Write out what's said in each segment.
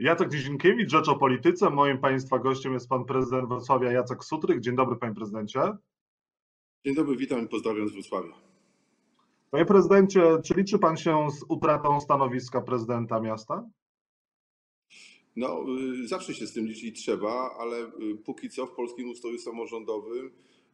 Jacek Dziedzinkiewicz, Rzecz o Polityce. Moim Państwa gościem jest Pan Prezydent Wrocławia Jacek Sutryk. Dzień dobry Panie Prezydencie. Dzień dobry, witam i pozdrawiam z Wrocławia. Panie Prezydencie, czy liczy Pan się z utratą stanowiska prezydenta miasta? No, y, zawsze się z tym liczyć trzeba, ale y, póki co w polskim ustroju samorządowym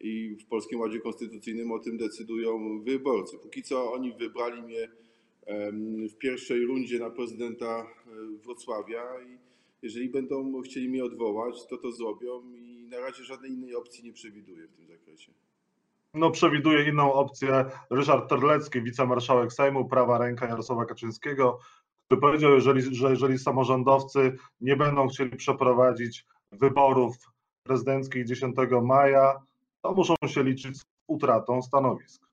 i w Polskim Ładzie Konstytucyjnym o tym decydują wyborcy. Póki co oni wybrali mnie w pierwszej rundzie na prezydenta e, Wrocławia i jeżeli będą chcieli mnie odwołać, to to zrobią i na razie żadnej innej opcji nie przewiduję w tym zakresie. No, przewiduje inną opcję Ryszard Terlecki, wicemarszałek Sejmu, prawa ręka Jarosława Kaczyńskiego, który powiedział, jeżeli, że jeżeli samorządowcy nie będą chcieli przeprowadzić wyborów prezydenckich 10 maja, to muszą się liczyć z utratą stanowisk.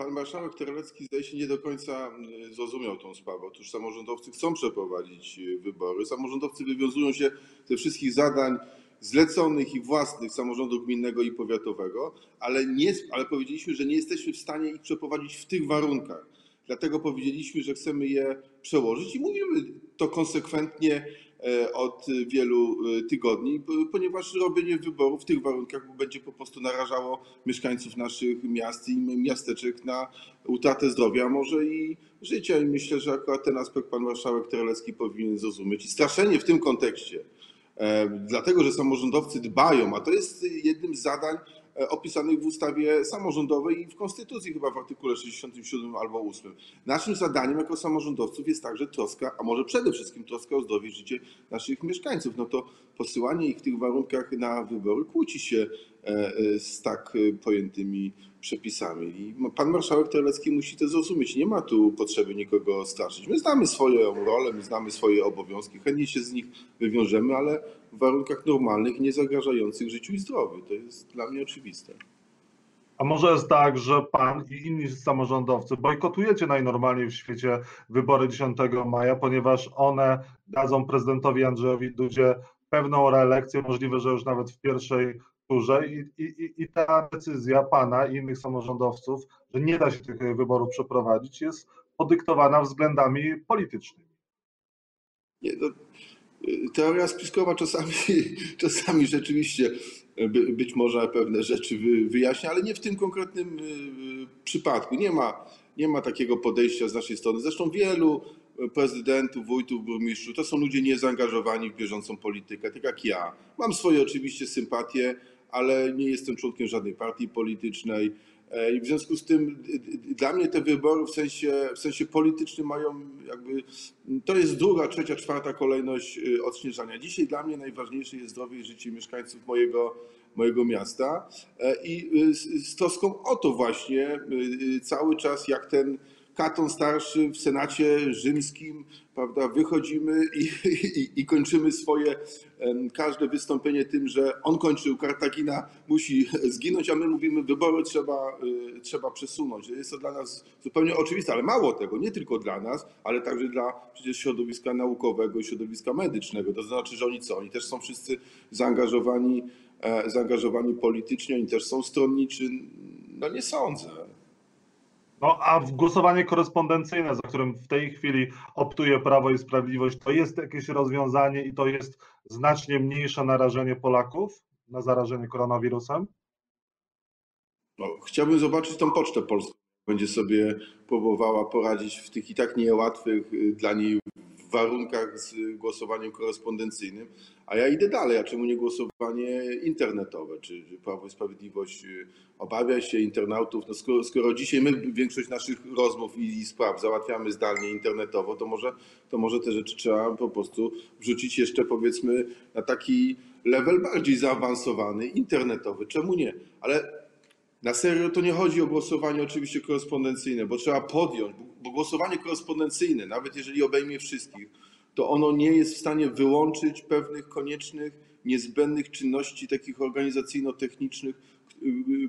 Pan marszałek Terlecki zdaje się nie do końca y, zrozumiał tą sprawę. Otóż samorządowcy chcą przeprowadzić y, wybory. Samorządowcy wywiązują się ze wszystkich zadań zleconych i własnych samorządu gminnego i powiatowego, ale, nie, ale powiedzieliśmy, że nie jesteśmy w stanie ich przeprowadzić w tych warunkach. Dlatego powiedzieliśmy, że chcemy je przełożyć i mówimy to konsekwentnie e, od wielu e, tygodni, ponieważ robienie wyborów w tych warunkach będzie po prostu narażało mieszkańców naszych miast i miasteczek na utratę zdrowia, może i życia. I myślę, że akurat ten aspekt pan marszałek Terelecki powinien zrozumieć. I straszenie w tym kontekście, e, dlatego że samorządowcy dbają, a to jest jednym z zadań E, opisanych w ustawie samorządowej i w Konstytucji chyba w artykule 67 albo 8. Naszym zadaniem jako samorządowców jest także troska, a może przede wszystkim troska o zdrowie i życie naszych mieszkańców. No to posyłanie ich w tych warunkach na wybory kłóci się e, e, z tak pojętymi przepisami. I pan marszałek Terlecki musi to zrozumieć. Nie ma tu potrzeby nikogo straszyć. My znamy swoją rolę, my znamy swoje obowiązki, chętnie się z nich wywiążemy, ale w warunkach normalnych, nie zagrażających życiu i zdrowiu. To jest dla mnie oczywiste. A może jest tak, że pan i inni samorządowcy bojkotujecie najnormalniej w świecie wybory 10 maja, ponieważ one dadzą prezydentowi Andrzejowi Dudzie pewną reelekcję, możliwe, że już nawet w pierwszej turze i, i, i ta decyzja pana i innych samorządowców, że nie da się tych wyborów przeprowadzić, jest podyktowana względami politycznymi. Nie, no, teoria spiskowa czasami, czasami rzeczywiście by, być może pewne rzeczy wyjaśnia, ale nie w tym konkretnym y, przypadku. Nie ma, nie ma takiego podejścia z naszej strony. Zresztą wielu prezydentów, wójtów, burmistrzów to są ludzie niezaangażowani w bieżącą politykę, tak jak ja. Mam swoje oczywiście sympatie, ale nie jestem członkiem żadnej partii politycznej. E, I w związku z tym dla mnie te wybory w sensie, w sensie politycznym mają jakby, to jest druga, trzecia, czwarta kolejność y, odśnieżania. Dzisiaj dla mnie najważniejsze jest zdrowie i życie mieszkańców mojego, mojego miasta e, i y, z troską o to właśnie y, cały czas jak ten Katon Starszy w Senacie Rzymskim, prawda, wychodzimy i, i, i, kończymy swoje każde wystąpienie tym, że on kończył, Kartagina musi zginąć, a my mówimy, wybory trzeba, y, trzeba przesunąć. Jest to dla nas zupełnie oczywiste, ale mało tego, nie tylko dla nas, ale także dla przecież środowiska naukowego i środowiska medycznego. To znaczy, że oni co? Oni też są wszyscy zaangażowani, e, zaangażowani politycznie, oni też są stronniczy. No nie sądzę. No a głosowanie korespondencyjne, za którym w tej chwili optuje Prawo i Sprawiedliwość, to jest jakieś rozwiązanie i to jest znacznie mniejsze narażenie Polaków na zarażenie koronawirusem? No, chciałbym zobaczyć tą pocztę polską. Będzie sobie próbowała poradzić w tych i tak niełatwych y, dla niej warunkach z głosowaniem korespondencyjnym, a ja idę dalej, a czemu nie głosowanie internetowe? Czy Prawo i Sprawiedliwość y, obawia się internautów? No skoro, skoro dzisiaj my większość naszych rozmów i, i, spraw załatwiamy zdalnie internetowo, to może, to może te rzeczy trzeba po prostu wrzucić jeszcze powiedzmy na taki level bardziej zaawansowany, internetowy. Czemu nie? Ale na serio to nie chodzi o głosowanie oczywiście korespondencyjne, bo trzeba podjąć, bo głosowanie korespondencyjne, nawet jeżeli obejmie wszystkich, to ono nie jest w stanie wyłączyć pewnych koniecznych, niezbędnych czynności takich organizacyjno-technicznych,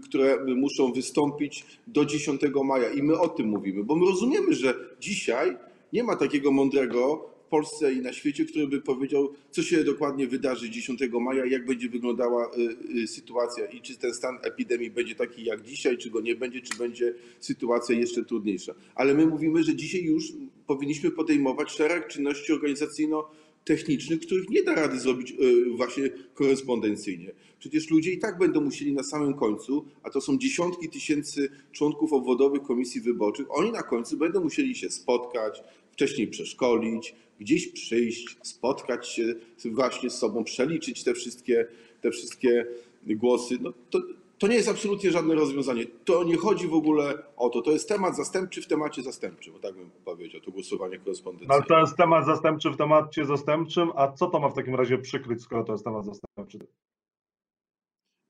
które muszą wystąpić do 10 maja. I my o tym mówimy, bo my rozumiemy, że dzisiaj Nie ma takiego mądrego Polsce i na świecie, który by powiedział, co się dokładnie wydarzy 10 maja, jak będzie wyglądała y, y, sytuacja i czy ten stan epidemii będzie taki jak dzisiaj, czy go nie będzie, czy będzie sytuacja jeszcze trudniejsza. Ale my mówimy, że dzisiaj już powinniśmy podejmować szereg czynności organizacyjno technicznych, których nie da rady zrobić y, właśnie korespondencyjnie. Przecież ludzie i tak będą musieli na samym końcu, a to są dziesiątki tysięcy członków obwodowych komisji wyborczych, oni na końcu będą musieli się spotkać, wcześniej przeszkolić, gdzieś przyjść, spotkać się właśnie z sobą, przeliczyć te wszystkie, te wszystkie głosy. No to, to nie jest absolutnie żadne rozwiązanie. To nie chodzi w ogóle o to. To jest temat zastępczy w temacie zastępczym, bo tak bym powiedział, to głosowanie korespondencyjne. Ale to jest temat zastępczy w temacie zastępczym, a co to ma w takim razie przykryć, skoro to jest temat zastępczy?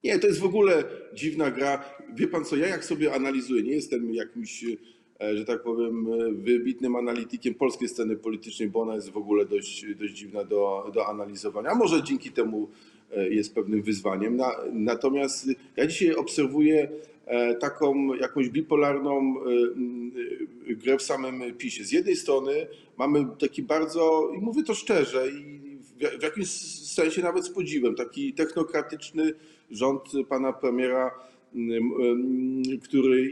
Nie, to jest w ogóle dziwna gra. Wie pan co, ja jak sobie analizuję, nie jestem jakimś, że tak powiem, wybitnym analitykiem polskiej sceny politycznej, bo ona jest w ogóle dość, dość dziwna do, do analizowania. Może dzięki temu e, jest pewnym wyzwaniem. Na, natomiast ja dzisiaj obserwuję e, taką jakąś bipolarną grę w samym PiSie. Z jednej strony mamy taki bardzo, i mówię to szczerze, i w jakimś sensie nawet z podziwem, taki technokratyczny rząd pana premiera, który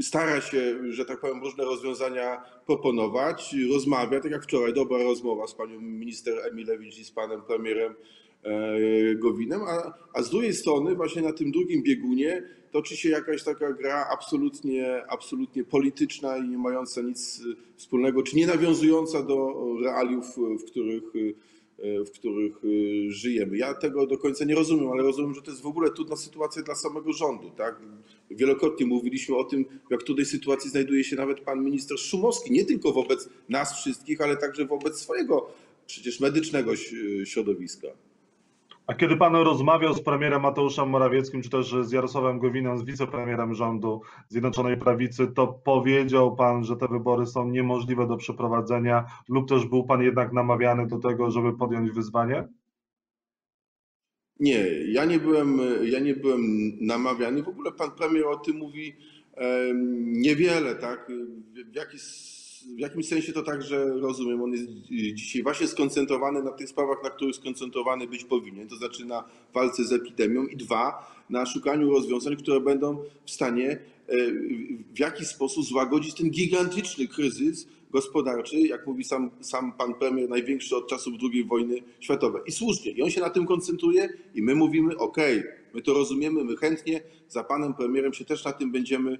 stara się, że tak powiem, różne rozwiązania proponować, rozmawia, tak jak wczoraj, dobra rozmowa z panią minister Emilewicz i z panem premierem e, Gowinem, a, a z drugiej strony właśnie na tym drugim biegunie toczy się jakaś taka gra absolutnie, absolutnie polityczna i nie mająca nic wspólnego, czy nie nawiązująca do realiów, w których w których y, żyjemy. Ja tego do końca nie rozumiem, ale rozumiem, że to jest w ogóle trudna sytuacja dla samego rządu. Tak? Wielokrotnie mówiliśmy o tym, jak w tej sytuacji znajduje się nawet pan minister Szumowski, nie tylko wobec nas wszystkich, ale także wobec swojego przecież medycznego środowiska. A kiedy pan rozmawiał z premierem Mateuszem Morawieckim, czy też z Jarosławem Gowinem, z wicepremierem rządu Zjednoczonej Prawicy, to powiedział pan, że te wybory są niemożliwe do przeprowadzenia, lub też był pan jednak namawiany do tego, żeby podjąć wyzwanie? Nie, ja nie byłem, ja nie byłem namawiany. W ogóle pan premier o tym mówi niewiele, tak? W jaki w jakimś sensie to także rozumiem. On jest dzisiaj właśnie skoncentrowany na tych sprawach, na których skoncentrowany być powinien, to znaczy na walce z epidemią i dwa, na szukaniu rozwiązań, które będą w stanie w jakiś sposób złagodzić ten gigantyczny kryzys gospodarczy, jak mówi sam, sam pan premier, największy od czasów II wojny światowej. I słusznie. I on się na tym koncentruje i my mówimy, ok, my to rozumiemy, my chętnie za panem premierem się też na tym będziemy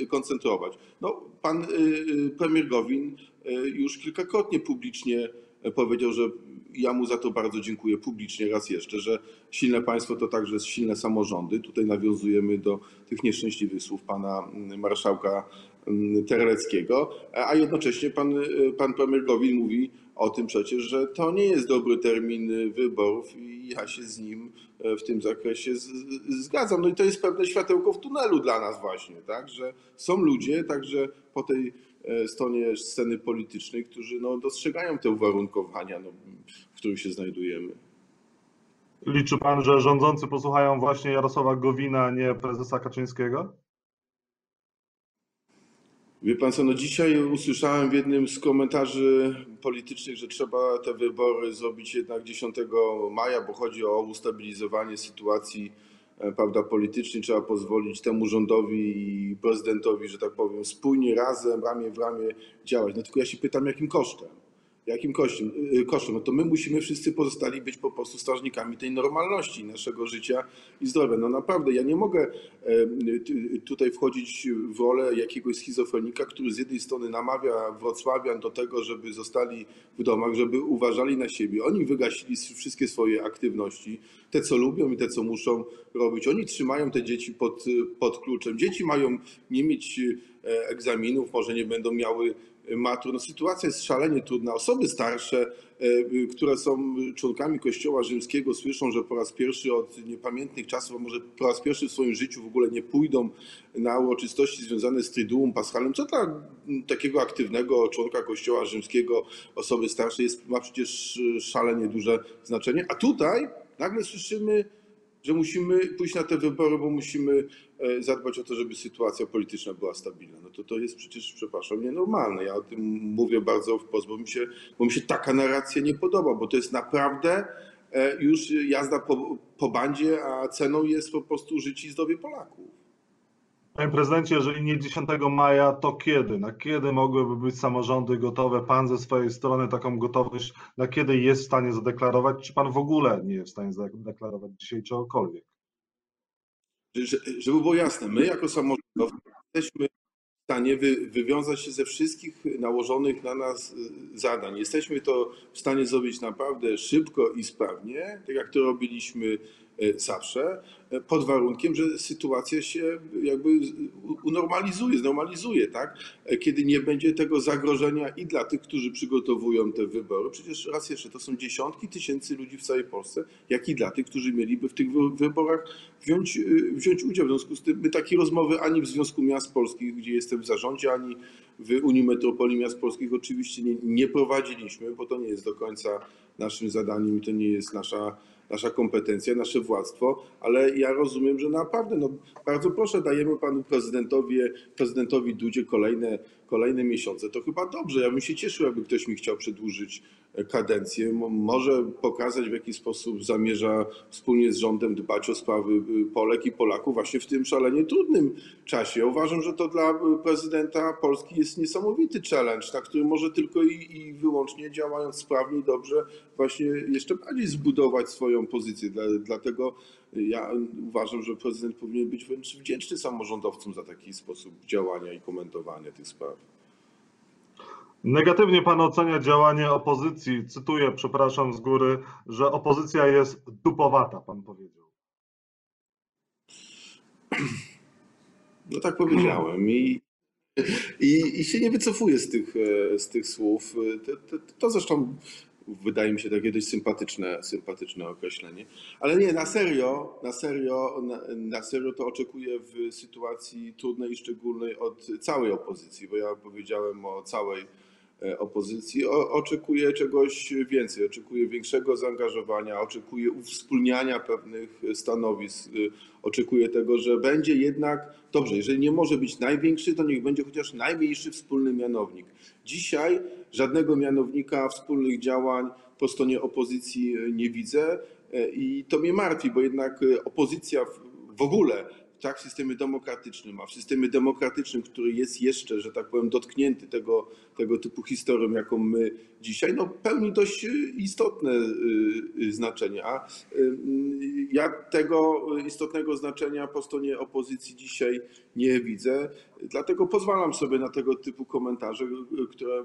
y, koncentrować. No, pan y, premier Gowin już kilkakrotnie publicznie powiedział, że ja mu za to bardzo dziękuję publicznie raz jeszcze, że silne państwo to także silne samorządy. Tutaj nawiązujemy do tych nieszczęśliwych słów pana mm, marszałka mm, Terleckiego, a jednocześnie pan, pan premier Gowin mówi o tym przecież, że to nie jest dobry termin wyborów i ja się z nim e, w tym zakresie zgadzam. No i to jest pewne światełko w tunelu dla nas właśnie, tak, że są ludzie także po tej e, stronie sceny politycznej, którzy no, dostrzegają te uwarunkowania, no, w których się znajdujemy. Liczy pan, że rządzący posłuchają właśnie Jarosława Gowina, a nie prezesa Kaczyńskiego? Wie pan co, no dzisiaj usłyszałem w jednym z komentarzy politycznych, że trzeba te wybory zrobić jednak 10 maja, bo chodzi o ustabilizowanie sytuacji e, prawda, politycznej. Trzeba pozwolić temu rządowi i prezydentowi, że tak powiem, spójnie, razem, ramię w ramię działać. No tylko ja się pytam, jakim kosztem? Jakim kosztem? Y, kosztem? No to my musimy wszyscy pozostali być po prostu strażnikami tej normalności naszego życia i zdrowia. No naprawdę, ja nie mogę tutaj wchodzić w rolę jakiegoś schizofrenika, który z jednej strony namawia wrocławian do tego, żeby zostali w domach, żeby uważali na siebie. Oni wygasili wszystkie swoje aktywności, te co lubią i te co muszą robić. Oni trzymają te dzieci pod, pod kluczem. Dzieci mają nie mieć e, egzaminów, może nie będą miały matur. No, sytuacja jest szalenie trudna. Osoby starsze, e, które są członkami Kościoła Rzymskiego, słyszą, że po raz pierwszy od niepamiętnych czasów, a może po raz pierwszy w swoim życiu w ogóle nie pójdą na uroczystości związane z Triduum Paschalnym, co dla takiego aktywnego członka Kościoła Rzymskiego, osoby starszej, jest, ma przecież szalenie duże znaczenie. A tutaj nagle słyszymy że musimy pójść na te wybory, bo musimy e, zadbać o to, żeby sytuacja polityczna była stabilna. No to to jest przecież, przepraszam, nienormalne. Ja o tym mówię bardzo wprost, bo mi się, bo mi się taka narracja nie podoba, bo to jest naprawdę e, już jazda po, po bandzie, a ceną jest po prostu życie i zdrowie Polaków. Panie prezydencie, jeżeli nie 10 maja, to kiedy? Na kiedy mogłyby być samorządy gotowe? Pan ze swojej strony taką gotowość, na kiedy jest w stanie zadeklarować? Czy pan w ogóle nie jest w stanie zadeklarować dzisiaj czegokolwiek? Żeby było jasne, my jako samorządowcy jesteśmy w stanie wy, wywiązać się ze wszystkich nałożonych na nas y, zadań. Jesteśmy to w stanie zrobić naprawdę szybko i sprawnie, tak jak to robiliśmy zawsze, e, pod warunkiem, że sytuacja się jakby unormalizuje, znormalizuje, tak? E, kiedy nie będzie tego zagrożenia i dla tych, którzy przygotowują te wybory. Przecież raz jeszcze to są dziesiątki tysięcy ludzi w całej Polsce, jak i dla tych, którzy mieliby w tych wyborach wziąć, wziąć udział. W związku z tym my takiej rozmowy ani w Związku Miast Polskich, gdzie jestem w zarządzie, ani w Unii Metropolii Miast Polskich oczywiście nie, nie prowadziliśmy, bo to nie jest do końca naszym zadaniem i to nie jest nasza nasza kompetencja, nasze władztwo, ale ja rozumiem, że naprawdę, no bardzo proszę, dajemy panu prezydentowi, prezydentowi Dudzie kolejne, kolejne miesiące. To chyba dobrze. Ja bym się cieszył, jakby ktoś mi chciał przedłużyć kadencję. Może pokazać, w jaki sposób zamierza wspólnie z rządem dbać o sprawy y, Polek i Polaków właśnie w tym szalenie trudnym czasie. Uważam, że to dla prezydenta Polski jest niesamowity challenge, na który może tylko i, i wyłącznie działając sprawnie i dobrze właśnie jeszcze bardziej zbudować swoją pozycję. Dlatego ja uważam, że prezydent powinien być wręcz wdzięczny samorządowcom za taki sposób działania i komentowania tych spraw. Negatywnie pan ocenia działanie opozycji. Cytuję, przepraszam z góry, że opozycja jest dupowata, pan powiedział. No tak powiedziałem i, i, i się nie wycofuję z tych, z tych słów. To, to, to zresztą wydaje mi się takie dość sympatyczne, sympatyczne określenie. Ale nie, na serio, na serio, na, na serio to oczekuję w sytuacji trudnej i szczególnej od całej opozycji, bo ja powiedziałem o całej E, opozycji. O, oczekuje czegoś więcej, oczekuje większego zaangażowania, oczekuje uwspólniania pewnych stanowisk, e, oczekuje tego, że będzie jednak, dobrze, jeżeli nie może być największy, to niech będzie chociaż najmniejszy wspólny mianownik. Dzisiaj żadnego mianownika wspólnych działań po stronie opozycji nie widzę e, i to mnie martwi, bo jednak opozycja w ogóle tak w systemie demokratycznym, a w systemie demokratycznym, który jest jeszcze, że tak powiem, dotknięty tego, tego typu historią, jaką my dzisiaj, no pełni dość istotne y, y, znaczenie. A y, ja tego istotnego znaczenia po stronie opozycji dzisiaj nie widzę, dlatego pozwalam sobie na tego typu komentarze, które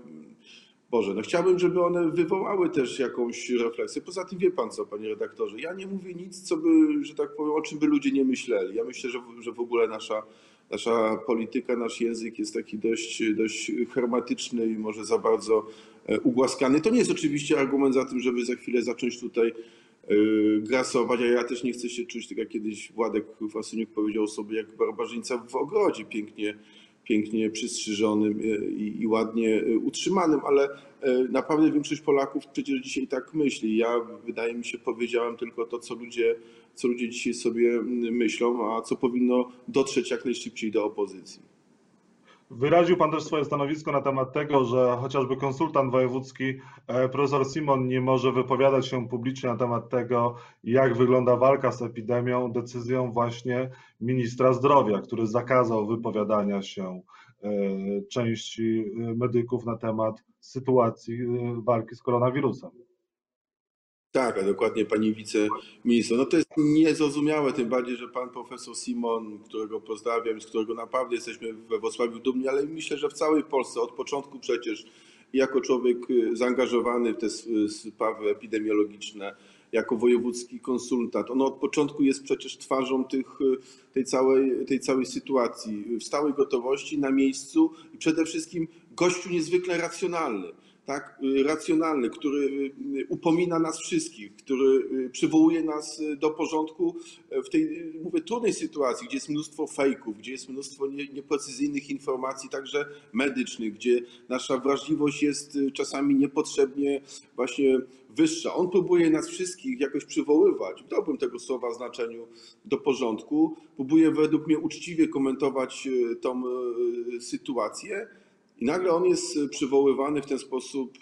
Boże, no chciałbym, żeby one wywołały też jakąś refleksję. Poza tym wie pan co, panie redaktorze, ja nie mówię nic, co by, że tak powiem, o czym by ludzie nie myśleli. Ja myślę, że, że w ogóle nasza, nasza polityka, nasz język jest taki dość, dość hermetyczny i może za bardzo e, ugłaskany. To nie jest oczywiście argument za tym, żeby za chwilę zacząć tutaj e, grasować, a ja też nie chcę się czuć, tak jak kiedyś Władek Fasyniuk powiedział sobie, jak barbarzyńca w ogrodzie pięknie pięknie przystrzyżonym e, i, i, ładnie e, utrzymanym, ale e, naprawdę większość Polaków przecież dzisiaj tak myśli. Ja wydaje mi się powiedziałem tylko to, co ludzie, co ludzie dzisiaj sobie myślą, a co powinno dotrzeć jak najszybciej do opozycji. Wyraził Pan też swoje stanowisko na temat tego, że chociażby konsultant wojewódzki e, profesor Simon nie może wypowiadać się publicznie na temat tego, jak wygląda walka z epidemią, decyzją właśnie ministra zdrowia, który zakazał wypowiadania się e, części e, medyków na temat sytuacji walki z koronawirusem. Tak, a dokładnie pani wiceminister. No to jest niezrozumiałe, tym bardziej, że pan profesor Simon, którego pozdrawiam, z którego naprawdę jesteśmy we Wrocławiu dumni, ale myślę, że w całej Polsce od początku przecież jako człowiek y, zaangażowany w te sprawy epidemiologiczne, jako wojewódzki konsultant. On od początku jest przecież twarzą tych, y, tej, całej, tej całej sytuacji, w stałej gotowości, na miejscu i przede wszystkim gościu niezwykle racjonalny tak, racjonalny, który upomina nas wszystkich, który przywołuje nas do porządku w tej, mówię, trudnej sytuacji, gdzie jest mnóstwo fejków, gdzie jest mnóstwo nieprecyzyjnych informacji, także medycznych, gdzie nasza wrażliwość jest czasami niepotrzebnie właśnie wyższa. On próbuje nas wszystkich jakoś przywoływać, w dobrym tego słowa znaczeniu, do porządku. Próbuje według mnie uczciwie komentować tą sytuację i nagle on jest przywoływany w ten sposób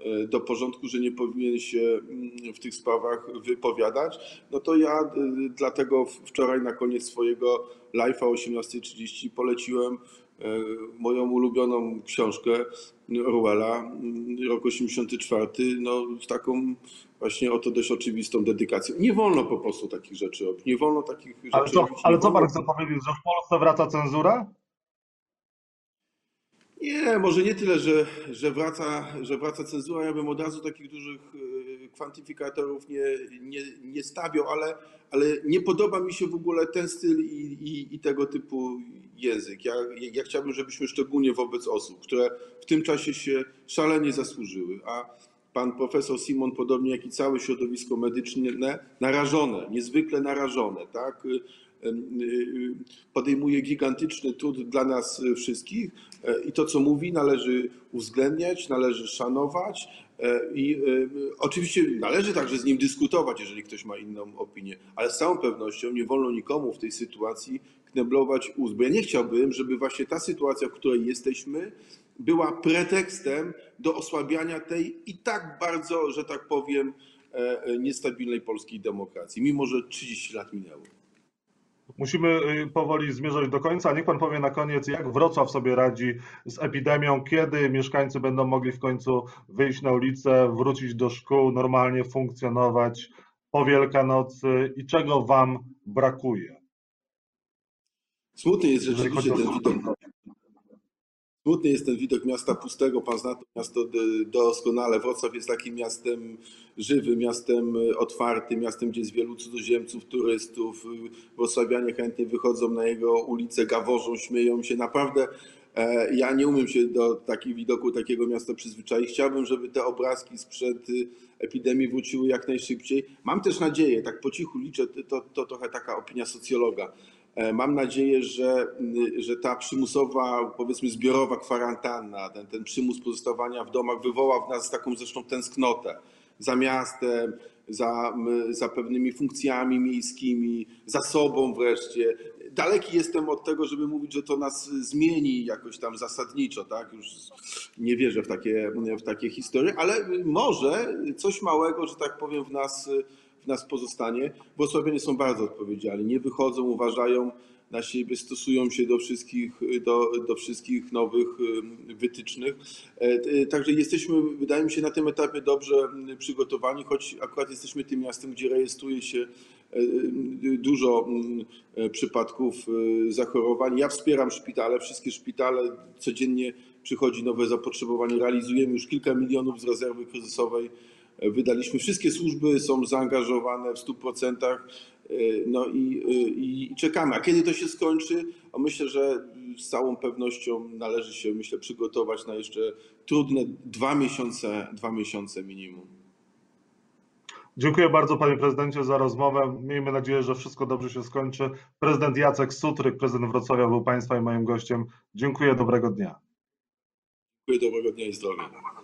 e, do porządku, że nie powinien się mm, w tych sprawach wypowiadać, no to ja e, dlatego wczoraj na koniec swojego live'a o 18.30 poleciłem e, moją ulubioną książkę Orwella, mm, rok 84, no z taką właśnie oto dość oczywistą dedykacją. Nie wolno po prostu takich rzeczy robić, nie wolno takich rzeczy ale co, robić. Ale co pan chce powiedzieć, że w Polsce wraca cenzura? Nie, może nie tyle, że, że, wraca, że wraca cenzura. Ja bym od razu takich dużych e, kwantyfikatorów nie, nie, nie stawiał, ale, ale nie podoba mi się w ogóle ten styl i, i, i tego typu język. Ja, ja chciałbym, żebyśmy szczególnie wobec osób, które w tym czasie się szalenie zasłużyły, a pan profesor Simon, podobnie jak i całe środowisko medyczne, narażone, niezwykle narażone, tak? Y, y, podejmuje gigantyczny trud dla nas wszystkich. E, i to, co mówi, należy uwzględniać, należy szanować. E, i e, oczywiście należy także z nim dyskutować, jeżeli ktoś ma inną opinię, ale z całą pewnością nie wolno nikomu w tej sytuacji kneblować ust, bo ja nie chciałbym, żeby właśnie ta sytuacja, w której jesteśmy, była pretekstem do osłabiania tej i tak bardzo, że tak powiem, niestabilnej polskiej demokracji, mimo że 30 lat minęło. Musimy y, powoli zmierzać do końca. Niech Pan powie na koniec, jak Wrocław sobie radzi z epidemią, kiedy mieszkańcy będą mogli w końcu wyjść na ulicę, wrócić do szkół, normalnie funkcjonować po Wielkanocy i czego Wam brakuje? Smutny jest rzeczywiście ten widok. Smutny jest ten widok miasta pustego. Pan zna to miasto doskonale. Wrocław jest takim miastem żywym, miastem otwartym, miastem, gdzie jest wielu cudzoziemców, turystów. Wrocławianie chętnie wychodzą na jego ulicę, gaworzą, śmieją się. Naprawdę e, ja nie umiem się do takiego widoku, takiego miasta przyzwyczaić. Chciałbym, żeby te obrazki sprzed epidemii wróciły jak najszybciej. Mam też nadzieję, tak po cichu liczę, to, to trochę taka opinia socjologa, mam nadzieję, że, że ta przymusowa, powiedzmy zbiorowa kwarantanna, ten, ten przymus pozostawania w domach wywoła w nas taką zresztą tęsknotę za miastem, za, za pewnymi funkcjami miejskimi, za sobą wreszcie. Daleki jestem od tego, żeby mówić, że to nas zmieni jakoś tam zasadniczo, tak? Już nie wierzę w takie, w takie historie, ale może coś małego, że tak powiem, w nas nas pozostanie. Włocławianie są bardzo odpowiedzialni, nie wychodzą, uważają na siebie, stosują się do wszystkich, do, do wszystkich nowych wytycznych. E, e, także jesteśmy, wydaje mi się, na tym etapie dobrze przygotowani, choć akurat jesteśmy tym miastem, gdzie rejestruje się e, dużo przypadków zachorowań. Ja wspieram szpitale, wszystkie szpitale, codziennie przychodzi nowe zapotrzebowanie, realizujemy już kilka milionów z rezerwy kryzysowej Wydaliśmy, wszystkie służby są zaangażowane w 100%, e, no i, e, i, i czekamy. A kiedy to się skończy? O myślę, że z całą pewnością należy się, myślę, przygotować na jeszcze trudne dwa miesiące, dwa miesiące minimum. Dziękuję bardzo panie prezydencie za rozmowę. Miejmy nadzieję, że wszystko dobrze się skończy. Prezydent Jacek Sutryk, prezydent Wrocławia był państwa i moim gościem. Dziękuję, dobrego dnia. Dziękuję, dobrego dnia i zdrowia.